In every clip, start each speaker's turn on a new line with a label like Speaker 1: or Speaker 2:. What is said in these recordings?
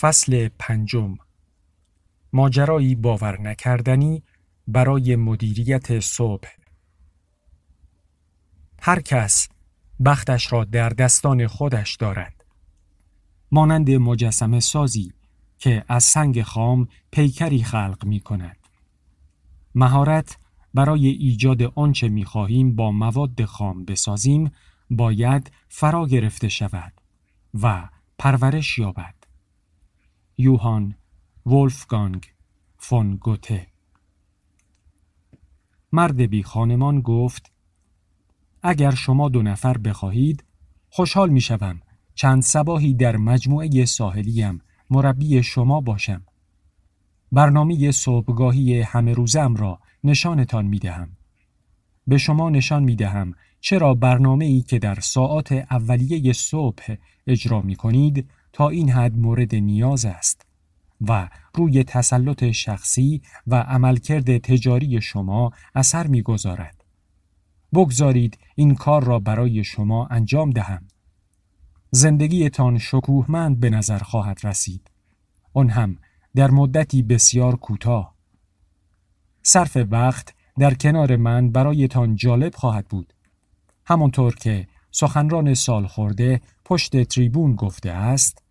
Speaker 1: فصل پنجم. ماجرایی باور نکردنی برای مدیریت صبح. هر کس بختش را در دستان خودش دارد. مانند مجسمه سازی که از سنگ خام پیکری خلق می کند. مهارت برای ایجاد آنچه می خواهیم با مواد خام بسازیم باید فرا گرفته شود و پرورش یابد. یوهان ولفگانگ فون گوته. مرد بی خانمان گفت اگر شما دو نفر بخواهید خوشحال می شوم. چند سباهی در مجموعه ساحلیم مربی شما باشم. برنامه صبحگاهی همه روزم را نشانتان می دهم. به شما نشان می دهم چرا برنامه ای که در ساعات اولیه صبح اجرا می کنید تا این حد مورد نیاز است و روی تسلط شخصی و عملکرد تجاری شما اثر می‌گذارد. بگذارید این کار را برای شما انجام دهم. زندگیتان شکوهمند به نظر خواهد رسید. آن هم در مدتی بسیار کوتاه. صرف وقت در کنار من برایتان جالب خواهد بود. همانطور که سخنران سال خورده پشت تریبون گفته است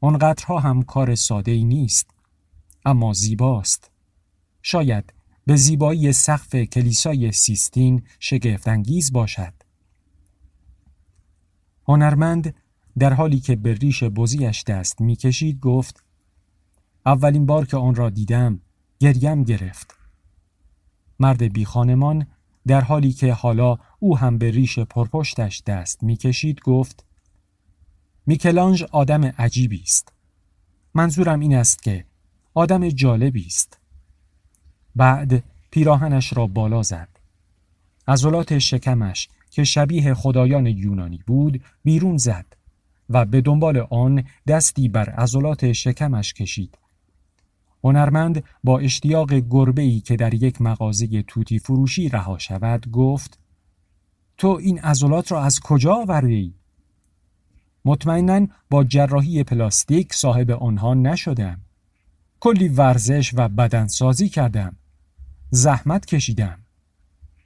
Speaker 1: آنقدرها هم کار ساده ای نیست اما زیباست. شاید به زیبایی سقف کلیسای سیستین شگفتانگیز باشد. هنرمند در حالی که به ریش بزیش دست می‌کشید گفت اولین بار که آن را دیدم گریم گرفت. مرد بی خانمان در حالی که حالا او هم به ریش پرپشتش دست می‌کشید گفت میکلانج آدم عجیبی است. منظورم این است که آدم جالبی است. بعد پیراهنش را بالا زد. عضلات شکمش که شبیه خدایان یونانی بود بیرون زد و به دنبال آن دستی بر عضلات شکمش کشید. هنرمند با اشتیاق گربه ای که در یک مغازه توتی فروشی رها شود گفت تو این عضلات را از کجا آوردی؟ مطمئنا با جراحی پلاستیک صاحب آنها نشدم. کلی ورزش و بدنسازی کردم. زحمت کشیدم.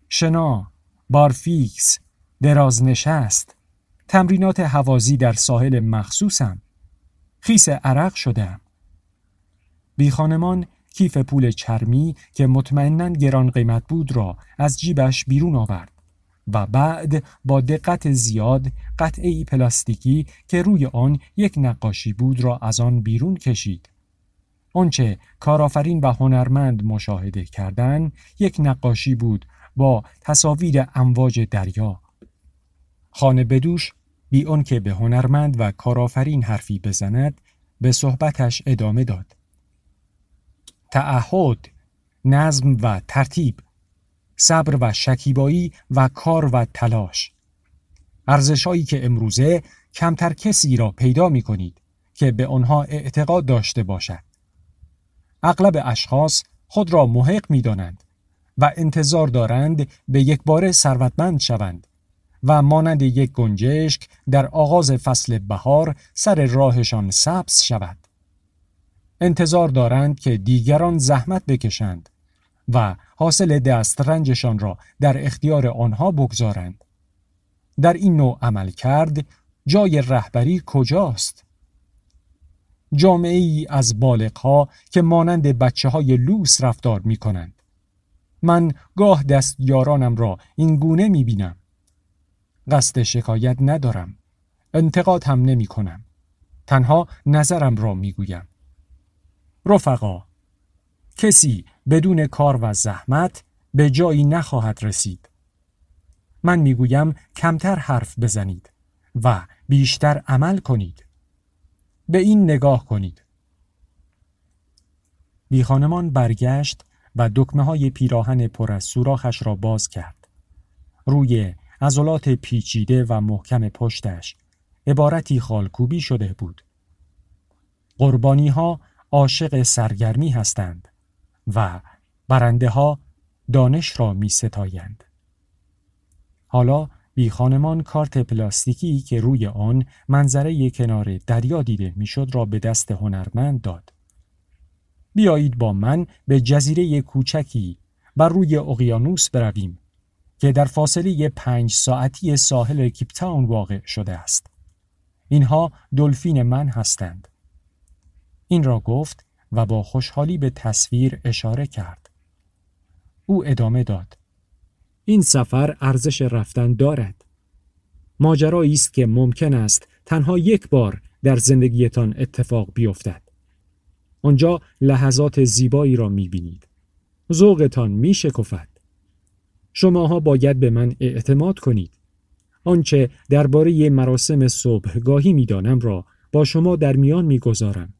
Speaker 1: شنا، بارفیکس، درازنشست، تمرینات حوازی در ساحل مخصوصم. خیس عرق شدم. بی خانمان کیف پول چرمی که مطمئنا گران قیمت بود را از جیبش بیرون آورد. و بعد با دقت زیاد قطعه پلاستیکی که روی آن یک نقاشی بود را از آن بیرون کشید. آنچه کارآفرین و هنرمند مشاهده کردن یک نقاشی بود با تصاویر امواج دریا. خانه بدوش بی اون که به هنرمند و کارآفرین حرفی بزند به صحبتش ادامه داد. تعهد، نظم و ترتیب صبر و شکیبایی و کار و تلاش. ارزشهایی که امروزه کمتر کسی را پیدا می کنید که به آنها اعتقاد داشته باشد. اغلب اشخاص خود را محق می دانند و انتظار دارند به یک بار ثروتمند شوند و مانند یک گنجشک در آغاز فصل بهار سر راهشان سبز شود. انتظار دارند که دیگران زحمت بکشند و حاصل دسترنجشان را در اختیار آنها بگذارند. در این نوع عمل کرد جای رهبری کجاست؟ جامعه ای از بالغها که مانند بچه های لوس رفتار می کنند. من گاه دستیارانم را این گونه می بینم. قصد شکایت ندارم. انتقاد هم نمی کنم. تنها نظرم را می گویم. رفقا کسی بدون کار و زحمت به جایی نخواهد رسید. من می‌گویم کمتر حرف بزنید و بیشتر عمل کنید. به این نگاه کنید. بیخانمان برگشت و دکمه های پیراهن پر از سوراخش را باز کرد. روی عضلات پیچیده و محکم پشتش عبارتی خالکوبی شده بود. قربانی ها عاشق سرگرمی هستند و برنده ها دانش را می ستایند. حالا بی خانمان کارت پلاستیکی که روی آن منظره کنار دریا دیده می‌شد را به دست هنرمند داد. بیایید با من به جزیره کوچکی بر روی اقیانوس برویم که در فاصله پنج ساعتی ساحل کیپتاون واقع شده است. اینها دلفین من هستند. این را گفت و با خوشحالی به تصویر اشاره کرد. او ادامه داد. این سفر ارزش رفتن دارد. ماجرایی است که ممکن است تنها یک بار در زندگیتان اتفاق بیفتد. آنجا لحظات زیبایی را می‌بینید. ذوقتان میشکفد. شماها باید به من اعتماد کنید. آنچه درباره مراسم صبحگاهی می‌دانم را با شما در میان می‌گذارم.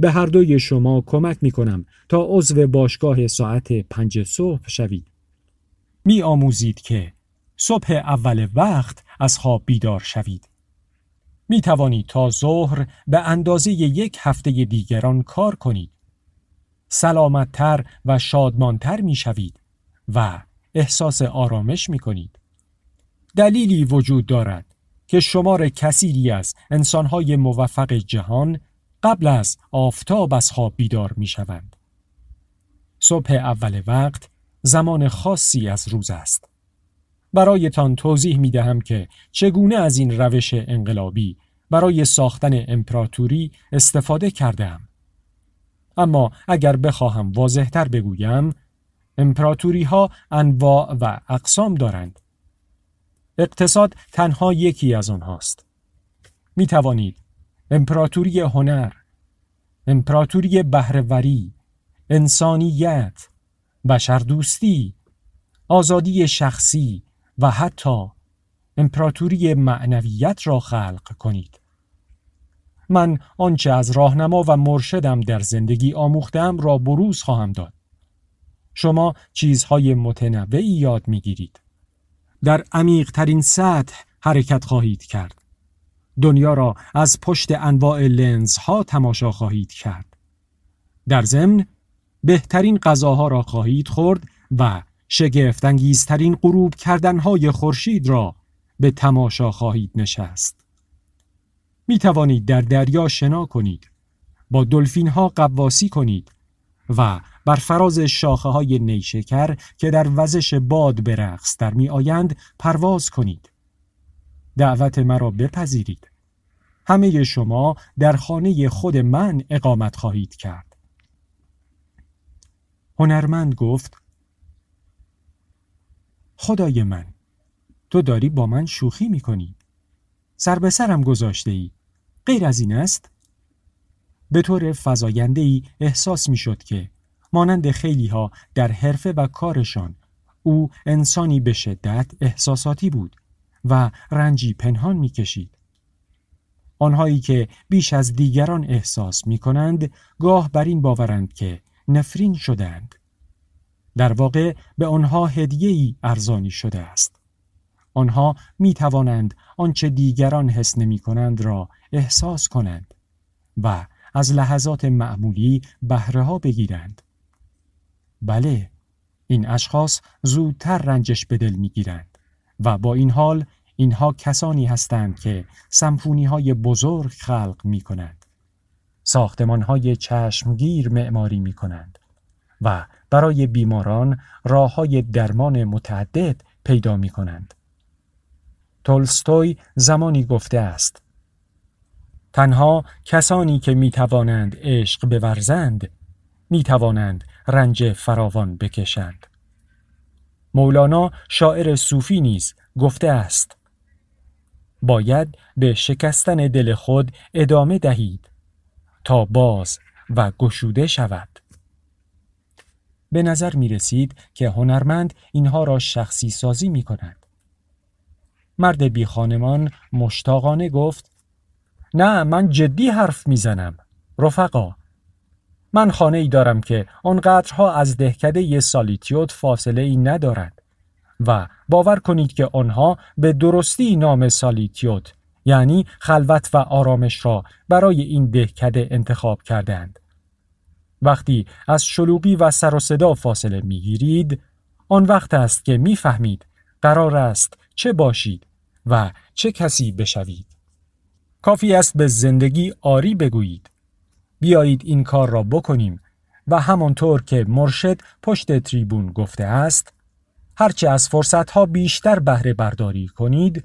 Speaker 1: به هر دوی شما کمک می کنم تا عضو باشگاه ساعت پنج صبح شوید. می آموزید که صبح اول وقت از خواب بیدار شوید. می توانید تا ظهر به اندازه یک هفته دیگران کار کنید. سلامتتر و شادمانتر می شوید و احساس آرامش می کنید. دلیلی وجود دارد که شمار کثیری از انسانهای موفق جهان قبل از آفتاب از خواب بیدار می شوند. صبح اول وقت زمان خاصی از روز است. برایتان توضیح می دهم که چگونه از این روش انقلابی برای ساختن امپراتوری استفاده کردم. اما اگر بخواهم واضحتر بگویم امپراتوری ها انواع و اقسام دارند. اقتصاد تنها یکی از آنهاست. می توانید امپراتوری هنر، امپراتوری بهرهوری، انسانیت، بشردوستی، آزادی شخصی و حتی امپراتوری معنویت را خلق کنید. من آنچه از راهنما و مرشدم در زندگی آموختم را بروز خواهم داد. شما چیزهای متنوعی یاد می‌گیرید. در عمیق ترین سطح حرکت خواهید کرد. دنیا را از پشت انواع لنز ها تماشا خواهید کرد. در ضمن بهترین غذاها را خواهید خورد و شگفتانگیزترین غروب کردنهای خورشید را به تماشا خواهید نشست. می توانید در دریا شنا کنید، با دلفین ها قواسی کنید و بر فراز شاخه های نیشکر که در وزش باد به رقص در می آیند پرواز کنید. دعوت مرا بپذیرید. همه شما در خانه خود من اقامت خواهید کرد. هنرمند گفت خدای من تو داری با من شوخی می‌کنی سر به سرم گذاشته ای غیر از این است به طور فضاینده ای احساس می‌شد که مانند خیلی ها در حرفه و کارشان او انسانی به شدت احساساتی بود و رنجی پنهان می‌کشید آنهایی که بیش از دیگران احساس می کنند گاه بر این باورند که نفرین شدند. در واقع به آنها هدیه‌ای ارزانی شده است. آنها می توانند آنچه دیگران حس نمی کنند را احساس کنند و از لحظات معمولی بهره ها بگیرند. بله، این اشخاص زودتر رنجش به دل می گیرند و با این حال اینها کسانی هستند که سمفونی های بزرگ خلق می کنند. ساختمان های چشمگیر معماری می کنند و برای بیماران راه های درمان متعدد پیدا می کنند. تولستوی زمانی گفته است تنها کسانی که می توانند عشق بورزند می توانند رنج فراوان بکشند. مولانا شاعر صوفی نیز گفته است باید به شکستن دل خود ادامه دهید تا باز و گشوده شود. به نظر می رسید که هنرمند اینها را شخصی سازی می کند. مرد بی خانمان مشتاقانه گفت نه من جدی حرف می‌زنم رفقا من خانه ای دارم که آنقدرها از دهکده ی سالیتیوت فاصله ای ندارد و باور کنید که آنها به درستی نام سالیتیوت یعنی خلوت و آرامش را برای این دهکده انتخاب کردند. وقتی از شلوغی و سر و صدا فاصله می‌گیرید آن وقت است که می‌فهمید قرار است چه باشید و چه کسی بشوید. کافی است به زندگی آری بگویید. بیایید این کار را بکنیم و همانطور که مرشد پشت تریبون گفته است هرچه از فرصتها بیشتر بهره برداری کنید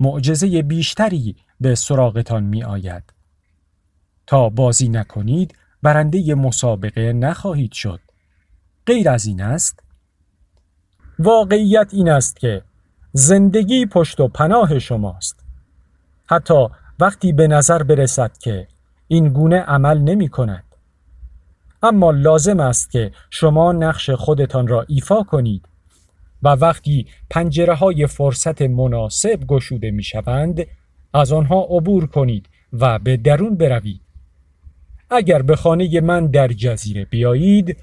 Speaker 1: معجزه بیشتری به سراغتان می آید. تا بازی نکنید برنده مسابقه نخواهید شد. غیر از این است واقعیت این است که زندگی پشت و پناه شماست. حتی وقتی به نظر برسد که این گونه عمل نمی کند. اما لازم است که شما نقش خودتان را ایفا کنید و وقتی پنجره های فرصت مناسب گشوده می شوند از آنها عبور کنید و به درون بروید. اگر به خانه من در جزیره بیایید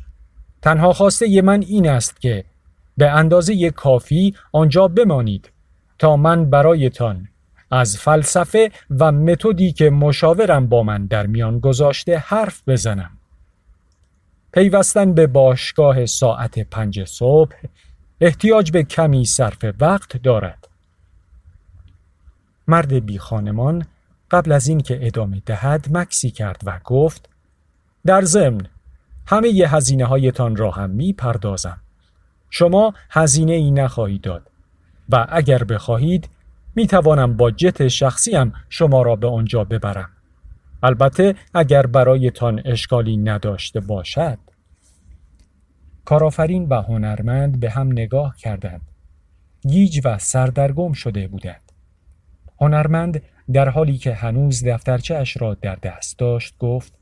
Speaker 1: تنها خواسته من این است که به اندازه کافی آنجا بمانید تا من برایتان از فلسفه و متدی که مشاورم با من در میان گذاشته حرف بزنم. پیوستن به باشگاه ساعت پنج صبح احتیاج به کمی صرف وقت دارد. مرد بی خانمان قبل از اینکه ادامه دهد مکسی کرد و گفت در ضمن همه ی هزینه هایتان را هم می پردازم. شما هزینه ای نخواهید داد و اگر بخواهید می توانم با جت شخصیم شما را به آنجا ببرم. البته اگر برایتان اشکالی نداشته باشد. کارآفرین و هنرمند به هم نگاه کردند. گیج و سردرگم شده بودند. هنرمند در حالی که هنوز دفترچه اش را در دست داشت گفت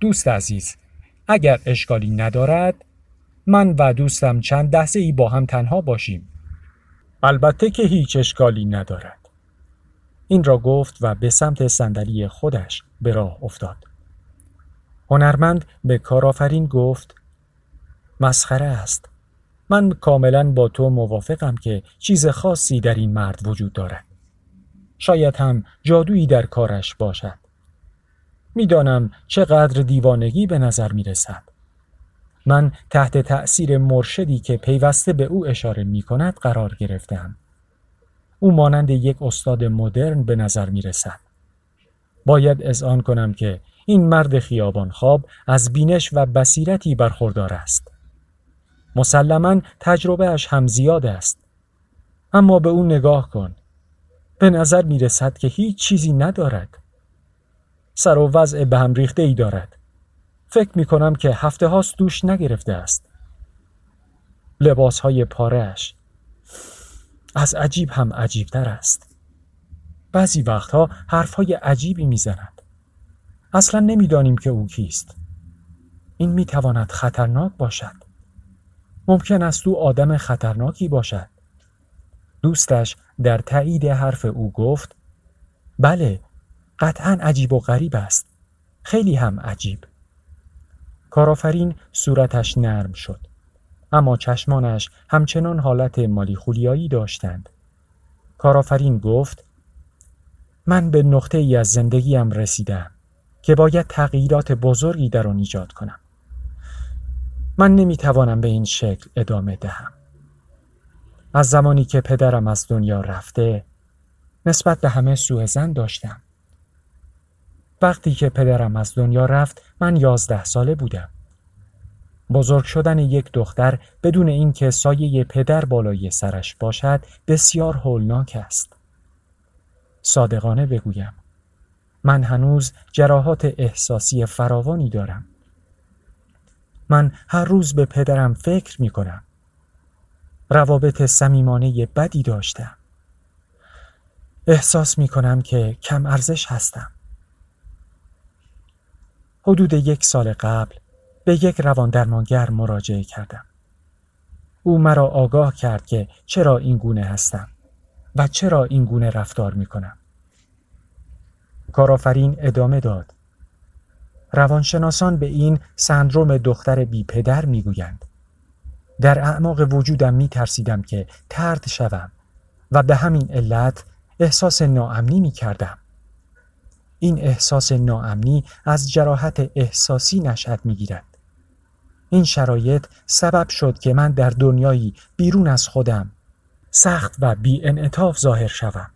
Speaker 1: دوست عزیز اگر اشکالی ندارد من و دوستم چند دسته ای با هم تنها باشیم البته که هیچ اشکالی ندارد. این را گفت و به سمت صندلی خودش به راه افتاد. هنرمند به کارآفرین گفت مسخره است. من کاملا با تو موافقم که چیز خاصی در این مرد وجود دارد. شاید هم جادویی در کارش باشد. می‌دانم چقدر دیوانگی به نظر می رسد. من تحت تأثیر مرشدی که پیوسته به او اشاره می کند قرار گرفتم. او مانند یک استاد مدرن به نظر می رسد. باید آن کنم که این مرد خیابان خواب از بینش و بصیرتی برخوردار است. مسلما تجربهش هم زیاد است. اما به او نگاه کن. به نظر می رسد که هیچ چیزی ندارد. سر و وضع به هم ریخته ای دارد. فکر می کنم که هفته هاست دوش نگرفته است. لباس های پارهش از عجیب هم عجیبتر است. بعضی وقتها حرف های عجیبی می‌زند. اصلا نمی‌دانیم که او کیست. این می تواند خطرناک باشد. ممکن است او آدم خطرناکی باشد. دوستش در تایید حرف او گفت بله قطعا عجیب و غریب است. خیلی هم عجیب. کارآفرین صورتش نرم شد. اما چشمانش همچنان حالت مالی داشتند. کارآفرین گفت من به نقطه ای از زندگیم رسیدم که باید تغییرات بزرگی در آن ایجاد کنم. من نمی‌توانم به این شکل ادامه دهم. از زمانی که پدرم از دنیا رفته نسبت به همه سوء زن داشتم. وقتی که پدرم از دنیا رفت من یازده ساله بودم. بزرگ شدن یک دختر بدون اینکه سایه پدر بالای سرش باشد بسیار هولناک است. صادقانه بگویم من هنوز جراحات احساسی فراوانی دارم. من هر روز به پدرم فکر می کنم. روابط سمیمانه بدی داشتم. احساس می کنم که کم ارزش هستم. حدود یک سال قبل به یک روان درمانگر مراجعه کردم. او مرا آگاه کرد که چرا این گونه هستم و چرا این گونه رفتار می کنم. کارآفرین ادامه داد. روانشناسان به این سندروم دختر بی پدر می گویند. در اعماق وجودم می ترسیدم که ترد شوم و به همین علت احساس ناامنی می کردم. این احساس ناامنی از جراحت احساسی نشد می گیرد. این شرایط سبب شد که من در دنیایی بیرون از خودم سخت و بی انعطاف ظاهر شوم.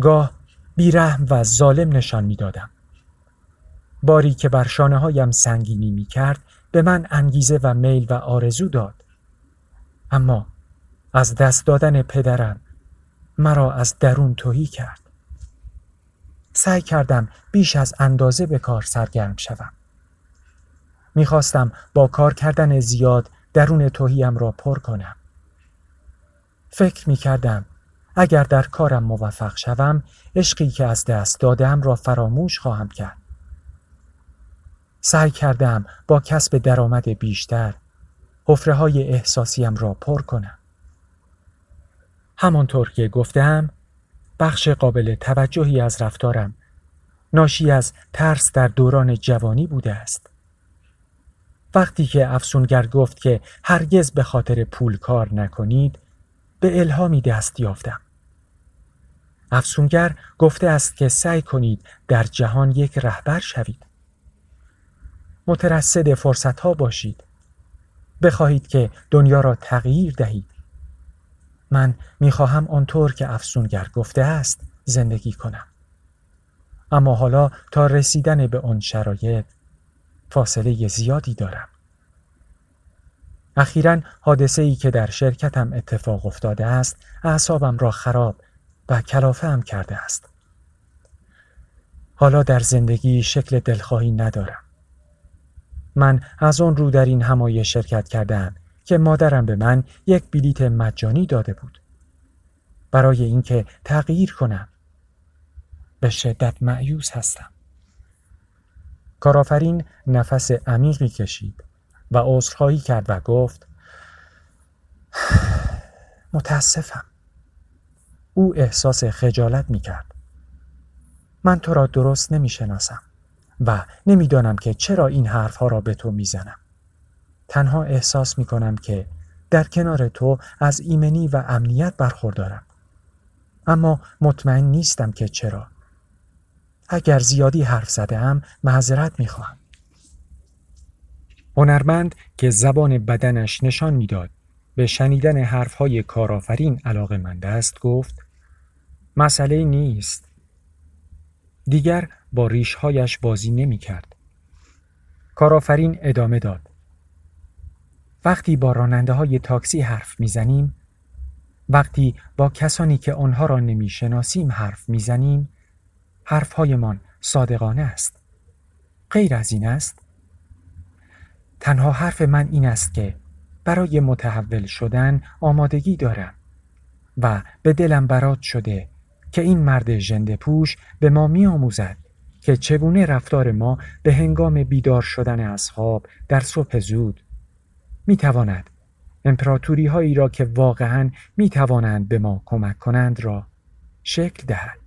Speaker 1: گاه بیرحم و ظالم نشان می دادم. باری که بر شانه هایم سنگینی می کرد به من انگیزه و میل و آرزو داد. اما از دست دادن پدرم مرا از درون توهی کرد. سعی کردم بیش از اندازه به کار سرگرم شوم. می‌خواستم با کار کردن زیاد درون توهیم را پر کنم. فکر می کردم اگر در کارم موفق شوم عشقی که از دست دادم را فراموش خواهم کرد. سعی کردم با کسب درآمد بیشتر حفره های احساسیم را پر کنم. همانطور که گفتم بخش قابل توجهی از رفتارم ناشی از ترس در دوران جوانی بوده است. وقتی که افسونگر گفت که هرگز به خاطر پول کار نکنید به الهامی دست یافتم. افسونگر گفته است که سعی کنید در جهان یک رهبر شوید. مترصد فرصت ها باشید. بخواهید که دنیا را تغییر دهید. من می‌خواهم آنطور که افسونگر گفته است زندگی کنم. اما حالا تا رسیدن به آن شرایط فاصله زیادی دارم. اخیرا حادثه ای که در شرکتم اتفاق افتاده است اعصابم را خراب و کلافه هم کرده است. حالا در زندگی شکل دلخواهی ندارم. من از آن رو در این همایش شرکت کردم که مادرم به من یک بلیت مجانی داده بود. برای اینکه تغییر کنم. به شدت معیوس هستم. کارآفرین نفس عمیقی کشید و عذرخواهی کرد و گفت متاسفم. او احساس خجالت می کرد. من تو را درست نمی شناسم و نمی‌دانم که چرا این حرفها را به تو می‌زنم. تنها احساس می کنم که در کنار تو از ایمنی و امنیت برخوردارم. اما مطمئن نیستم که چرا. اگر زیادی حرف زده هم معذرت می خواهم. هنرمند که زبان بدنش نشان می‌داد به شنیدن حرفهای کارآفرین علاقه مند است گفت مسئله نیست دیگر با ریشهایش بازی نمی کرد. کارآفرین ادامه داد وقتی با راننده های تاکسی حرف می‌زنیم وقتی با کسانی که آنها را نمی‌شناسیم حرف می‌زنیم حرفهایمان صادقانه است. غیر از این است تنها حرف من این است که برای متحول شدن آمادگی دارم و به دلم برات شده که این مرد جنده پوش به ما می آموزد که چگونه رفتار ما به هنگام بیدار شدن اصحاب در صبح زود می تواند امپراتوری هایی را که واقعا می توانند به ما کمک کنند را شکل دهد.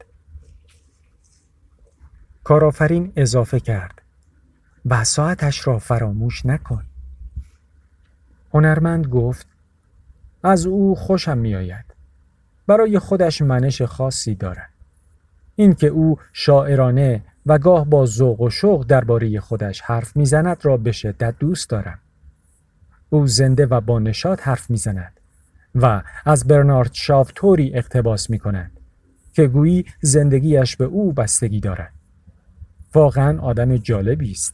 Speaker 1: کارآفرین اضافه کرد و ساعتش را فراموش نکن. هنرمند گفت از او خوشم میآید. برای خودش منش خاصی دارد. اینکه او شاعرانه و گاه با ذوق و شوق درباره خودش حرف می‌زند را به شدت دوست دارم. او زنده و با نشاط حرف می‌زند و از برنارد شاو طوری اقتباس می کند که گویی زندگیش به او بستگی دارد. واقعا آدم جالبی است.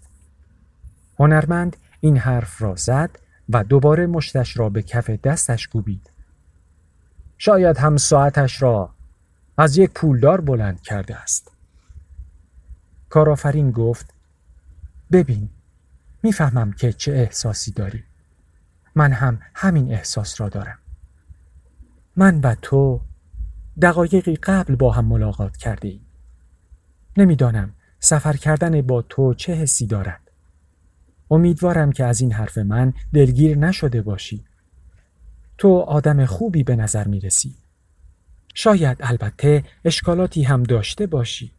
Speaker 1: هنرمند این حرف را زد و دوباره مشتش را به کف دستش کوبید. شاید هم ساعتش را از یک پولدار بلند کرده است. کارآفرین گفت ببین می‌فهمم که چه احساسی داری. من هم همین احساس را دارم. من و تو دقایقی قبل با هم ملاقات کرده ایم. نمی‌دانم سفر کردن با تو چه حسی دارد. امیدوارم که از این حرف من دلگیر نشده باشی. تو آدم خوبی به نظر می رسی. شاید البته اشکالاتی هم داشته باشی.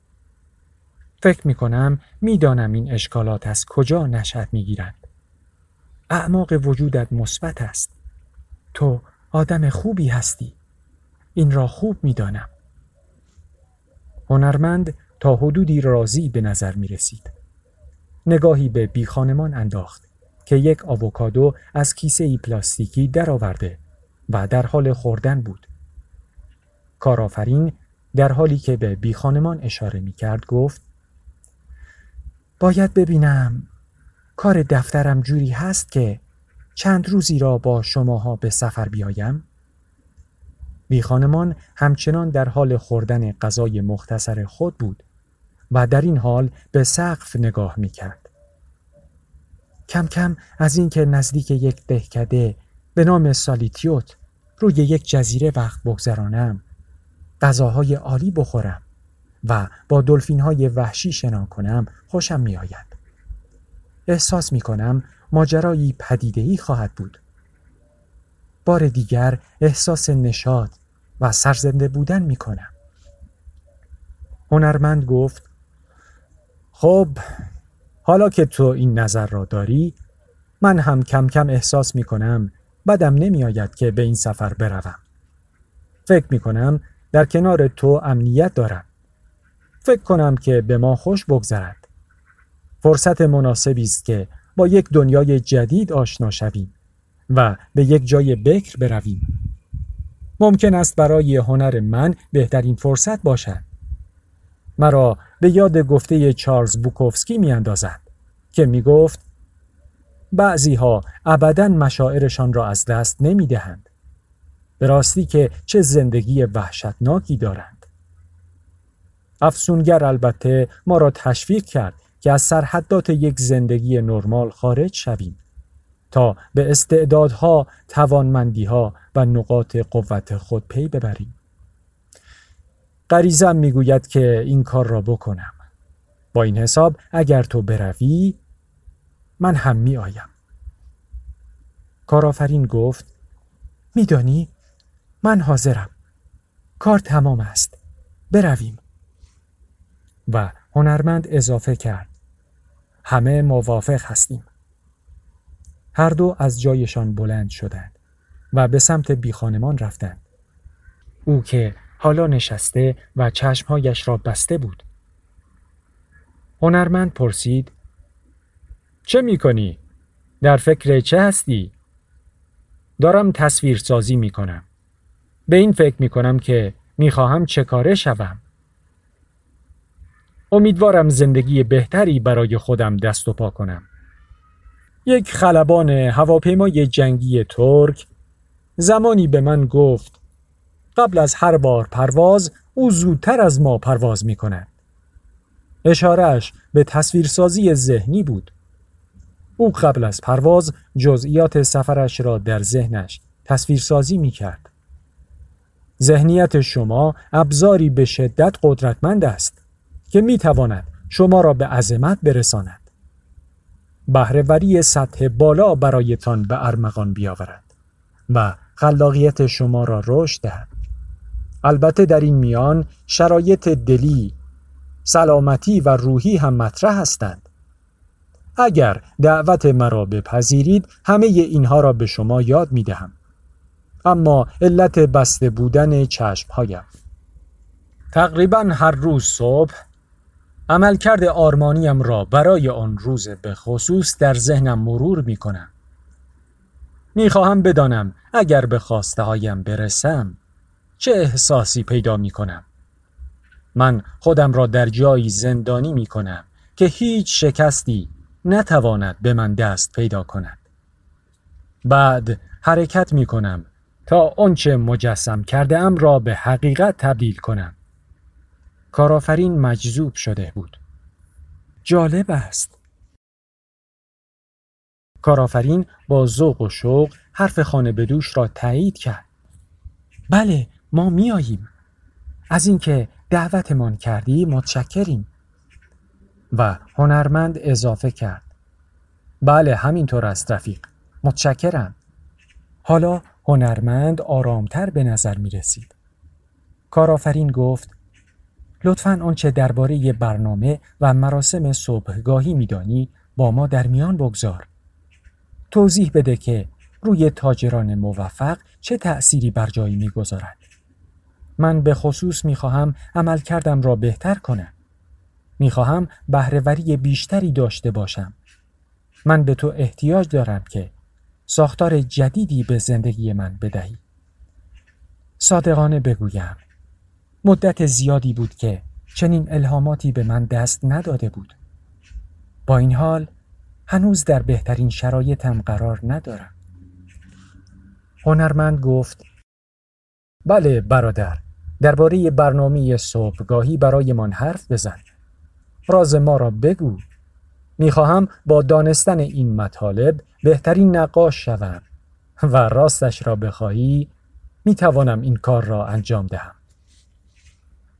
Speaker 1: فکر می کنم می دانم این اشکالات از کجا نشد می گیرند. اعماق وجودت مثبت است. تو آدم خوبی هستی. این را خوب می دانم. هنرمند تا حدودی راضی به نظر می رسید. نگاهی به بیخانمان انداخت که یک آووکادو از کیسه ای پلاستیکی درآورده و در حال خوردن بود. کارآفرین در حالی که به بی خانمان اشاره می کرد گفت باید ببینم کار دفترم جوری هست که چند روزی را با شماها به سفر بیایم؟ بی خانمان همچنان در حال خوردن غذای مختصر خود بود و در این حال به سقف نگاه می کرد. کم کم از اینکه نزدیک یک دهکده به نام سالیتیوت روی یک جزیره وقت بگذرانم غذاهای عالی بخورم و با دلفین های وحشی شنا کنم خوشم می آید. احساس می کنم ماجرایی پدیدهی خواهد بود. بار دیگر احساس نشاد و سرزنده بودن می کنم. هنرمند گفت خب حالا که تو این نظر را داری من هم کم کم احساس می کنم بدم نمی آید که به این سفر بروم. فکر می کنم در کنار تو امنیت دارم. فکر کنم که به ما خوش بگذرد. فرصت مناسبی است که با یک دنیای جدید آشنا شویم و به یک جای بکر برویم. ممکن است برای هنر من بهترین فرصت باشد. مرا به یاد گفته چارلز بوکوفسکی می اندازد که می گفت بعضی ها ابدا مشاعرشان را از دست نمی دهند. به راستی که چه زندگی وحشتناکی دارند. افسونگر البته ما را تشویق کرد که از سرحدات یک زندگی نرمال خارج شویم تا به استعدادها، توانمندیها و نقاط قوت خود پی ببریم. غریزم می‌گوید که این کار را بکنم. با این حساب اگر تو بروی من هم می آیم. کارآفرین گفت میدانی من حاضرم. کار تمام است. برویم. و هنرمند اضافه کرد. همه موافق هستیم. هر دو از جایشان بلند شدند و به سمت بیخانمان رفتند. او که حالا نشسته و چشمهایش را بسته بود. هنرمند پرسید چه می کنی؟ در فکر چه هستی؟ دارم تصویر سازی می. به این فکر می کنم که می خواهم چه کاره شوم. امیدوارم زندگی بهتری برای خودم دست و پا کنم. یک خلبان هواپیمای جنگی ترک زمانی به من گفت قبل از هر بار پرواز او زودتر از ما پرواز می کند. اشارهش به تصویرسازی ذهنی بود. او قبل از پرواز جزئیات سفرش را در ذهنش تصویرسازی می کرد. ذهنیت شما ابزاری به شدت قدرتمند است که می تواند شما را به عظمت برساند. بهرهوری سطح بالا برایتان به ارمغان بیاورد و خلاقیت شما را رشد دهد. البته در این میان شرایط دلی، سلامتی و روحی هم مطرح هستند. اگر دعوت مرا بپذیرید همه اینها را به شما یاد می دهم. اما علت بسته بودن چشم هایم. تقریبا هر روز صبح عملکرد آرمانیم را برای آن روز به خصوص در ذهنم مرور می کنم. می خواهم بدانم اگر به خواسته هایم برسم چه احساسی پیدا می کنم. من خودم را در جایی زندانی می کنم که هیچ شکستی نتواند به من دست پیدا کند. بعد حرکت می کنم تا آنچه مجسم کرده ام را به حقیقت تبدیل کنم. کارآفرین مجذوب شده بود. جالب است. کارآفرین با ذوق و شوق حرف خانه بدوش را تایید کرد. بله ما میاییم. از اینکه دعوتمان کردی متشکریم. و هنرمند اضافه کرد. بله همینطور است رفیق. متشکرم. حالا هنرمند آرامتر به نظر می رسید. کارآفرین گفت لطفا آنچه درباره برنامه و مراسم صبحگاهی میدانی با ما در میان بگذار. توضیح بده که روی تاجران موفق چه تأثیری بر جایی می‌گذارد. من به خصوص می‌خواهم عمل کردم را بهتر کنم. می‌خواهم بهرهوری بیشتری داشته باشم. من به تو احتیاج دارم که ساختار جدیدی به زندگی من بدهی. صادقانه بگویم مدت زیادی بود که چنین الهاماتی به من دست نداده بود. با این حال هنوز در بهترین شرایطم قرار ندارم. هنرمند گفت بله برادر درباره برنامه صبحگاهی برایمان حرف بزن. راز ما را بگو. می‌خواهم با دانستن این مطالب بهترین نقاش شوم و راستش را بخواهی می‌توانم این کار را انجام دهم.